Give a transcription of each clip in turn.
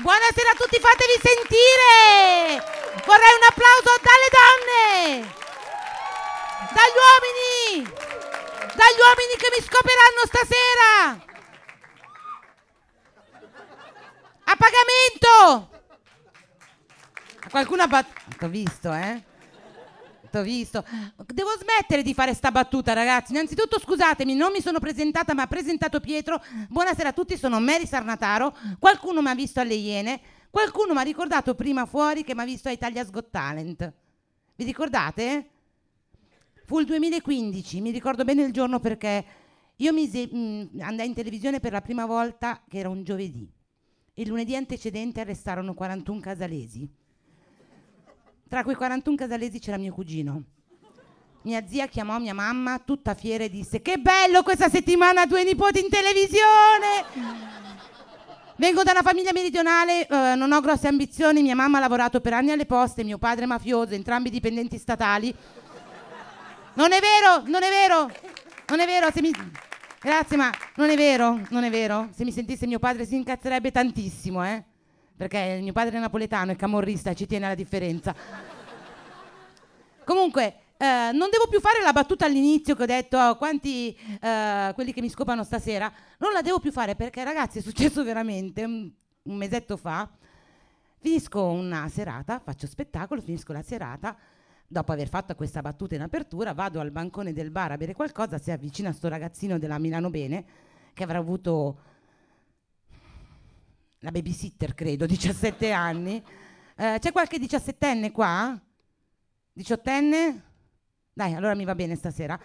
Buonasera a tutti, fatevi sentire! Vorrei un applauso dalle donne! Dagli uomini! Dagli uomini che mi scoperanno stasera! A pagamento! Qualcuno ha battuto... T'ho visto, eh? T'ho visto. Devo smettere di fare sta battuta, ragazzi. Innanzitutto scusatemi, non mi sono presentata, ma ha presentato Pietro. Buonasera a tutti, sono Mary Sarnataro. Qualcuno mi ha visto alle Iene. Qualcuno mi ha ricordato prima fuori che mi ha visto a Italia's Got Talent. Vi ricordate? Fu il 2015, mi ricordo bene il giorno perché io mi se- mh, andai in televisione per la prima volta che era un giovedì. Il lunedì antecedente arrestarono 41 casalesi. Tra quei 41 casalesi c'era mio cugino. Mia zia chiamò mia mamma tutta fiera e disse: Che bello questa settimana, due nipoti in televisione! Vengo da una famiglia meridionale, eh, non ho grosse ambizioni. Mia mamma ha lavorato per anni alle poste, mio padre è mafioso, entrambi dipendenti statali. Non è vero, non è vero, non è vero. Mi... Grazie, ma non è vero, non è vero. Se mi sentisse mio padre si incazzerebbe tantissimo, eh? Perché mio padre è napoletano, è camorrista e ci tiene alla differenza. Comunque, eh, non devo più fare la battuta all'inizio che ho detto oh, quanti eh, quelli che mi scopano stasera. Non la devo più fare perché, ragazzi, è successo veramente un, un mesetto fa. Finisco una serata, faccio spettacolo, finisco la serata. Dopo aver fatto questa battuta in apertura, vado al bancone del bar a bere qualcosa. Si avvicina sto ragazzino della Milano Bene che avrà avuto la babysitter, credo, 17 anni. Eh, c'è qualche diciassettenne qua? Diciottenne? Dai, allora mi va bene stasera.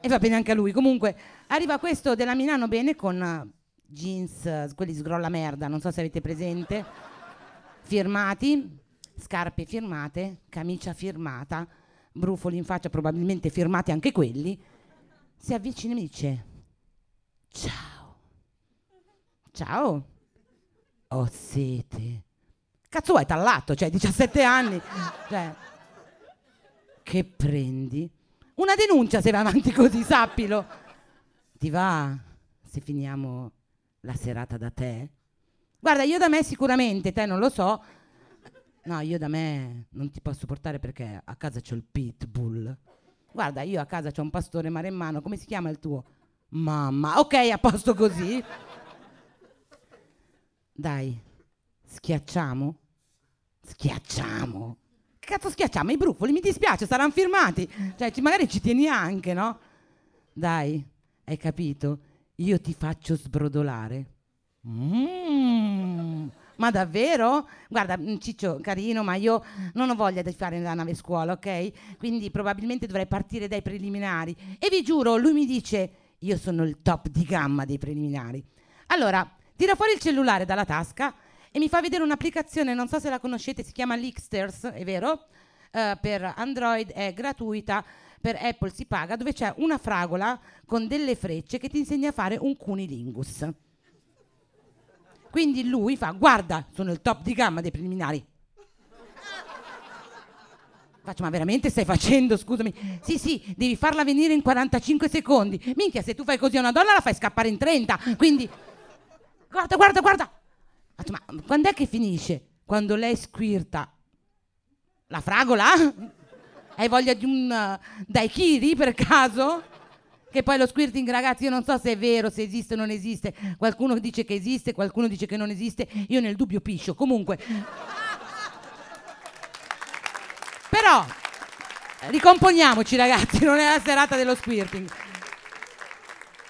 E va bene anche a lui. Comunque, arriva questo della Milano Bene con eh, jeans, quelli sgrolla merda, non so se avete presente, firmati, scarpe firmate, camicia firmata, brufoli in faccia, probabilmente firmati anche quelli. Si avvicina e mi dice: Ciao. Ciao. Ho sete. Cazzo vuoi tallato, cioè 17 anni. Cioè, che prendi? Una denuncia se vai avanti così, sappilo. Ti va se finiamo la serata da te? Guarda, io da me sicuramente, te non lo so. No, io da me non ti posso portare perché a casa c'ho il pitbull. Guarda, io a casa c'ho un pastore maremmano, come si chiama il tuo? Mamma, ok, a posto così. Dai, schiacciamo? Schiacciamo? Che cazzo schiacciamo? I brufoli, mi dispiace, saranno firmati. Cioè, ci- magari ci tieni anche, no? Dai, hai capito? Io ti faccio sbrodolare. Mm, ma davvero? Guarda, mm, Ciccio, carino, ma io non ho voglia di fare la nave scuola, ok? Quindi probabilmente dovrei partire dai preliminari. E vi giuro, lui mi dice, io sono il top di gamma dei preliminari. Allora, tira fuori il cellulare dalla tasca e mi fa vedere un'applicazione, non so se la conoscete, si chiama Leaksters, è vero? Eh, per Android è gratuita, per Apple si paga, dove c'è una fragola con delle frecce che ti insegna a fare un cunilingus. Quindi lui fa, guarda, sono il top di gamma dei preliminari. Faccio, ma veramente stai facendo, scusami? Sì, sì, devi farla venire in 45 secondi. Minchia, se tu fai così a una donna la fai scappare in 30. Quindi, guarda, guarda, guarda. Ma quando è che finisce? Quando lei squirta la fragola? Hai voglia di un uh, daiquiri per caso? Che poi lo squirting, ragazzi, io non so se è vero, se esiste o non esiste. Qualcuno dice che esiste, qualcuno dice che non esiste. Io nel dubbio piscio. Comunque. Però, ricomponiamoci, ragazzi, non è la serata dello squirting.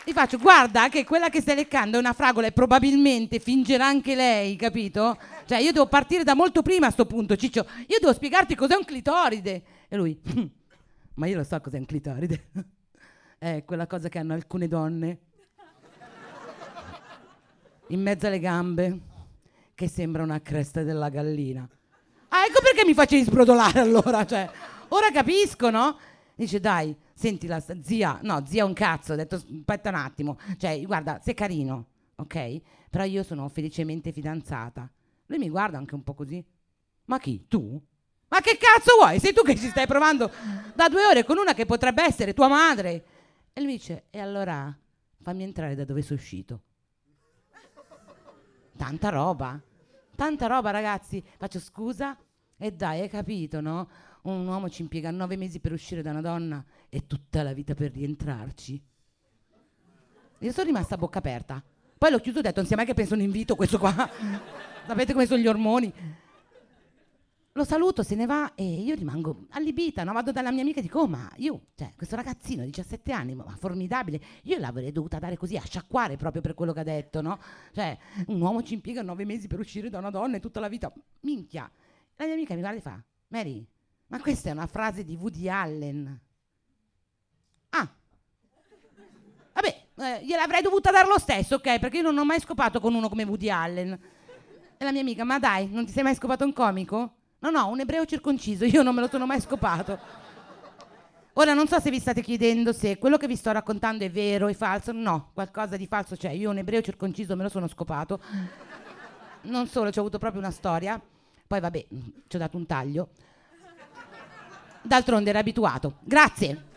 Gli faccio, guarda che quella che stai leccando è una fragola e probabilmente fingerà anche lei, capito? Cioè, io devo partire da molto prima a sto punto, Ciccio. Io devo spiegarti cos'è un clitoride. E lui, ma io lo so cos'è un clitoride. È quella cosa che hanno alcune donne in mezzo alle gambe che sembra una cresta della gallina. Ah, ecco perché mi facevi sbrodolare allora, cioè, ora capisco, no? Dice, dai, senti la zia, no, zia un cazzo, ho detto, aspetta un attimo, cioè, guarda, sei carino, ok? Però io sono felicemente fidanzata. Lui mi guarda anche un po' così. Ma chi? Tu? Ma che cazzo vuoi? Sei tu che ci stai provando da due ore con una che potrebbe essere tua madre. E lui dice, e allora fammi entrare da dove sei uscito. Tanta roba, tanta roba ragazzi. Faccio scusa? E dai, hai capito, no? Un uomo ci impiega nove mesi per uscire da una donna e tutta la vita per rientrarci. Io sono rimasta a bocca aperta. Poi l'ho chiuso e ho detto, non sia mai che penso un invito questo qua. Sapete come sono gli ormoni? Lo saluto, se ne va e io rimango allibita, no? Vado dalla mia amica e dico, oh, ma io, cioè, questo ragazzino di 17 anni, ma formidabile, io l'avrei dovuta dare così, a sciacquare proprio per quello che ha detto, no? Cioè, un uomo ci impiega nove mesi per uscire da una donna e tutta la vita, minchia. La mia amica mi guarda e fa, Mary, ma questa è una frase di Woody Allen. Ah, vabbè, eh, gliel'avrei dovuta dare lo stesso, ok? Perché io non ho mai scopato con uno come Woody Allen. E la mia amica, ma dai, non ti sei mai scopato un comico? No, no, un ebreo circonciso, io non me lo sono mai scopato. Ora non so se vi state chiedendo se quello che vi sto raccontando è vero, è falso. No, qualcosa di falso c'è. Io un ebreo circonciso me lo sono scopato. Non solo, ci ho avuto proprio una storia. Poi vabbè, ci ho dato un taglio. D'altronde era abituato. Grazie.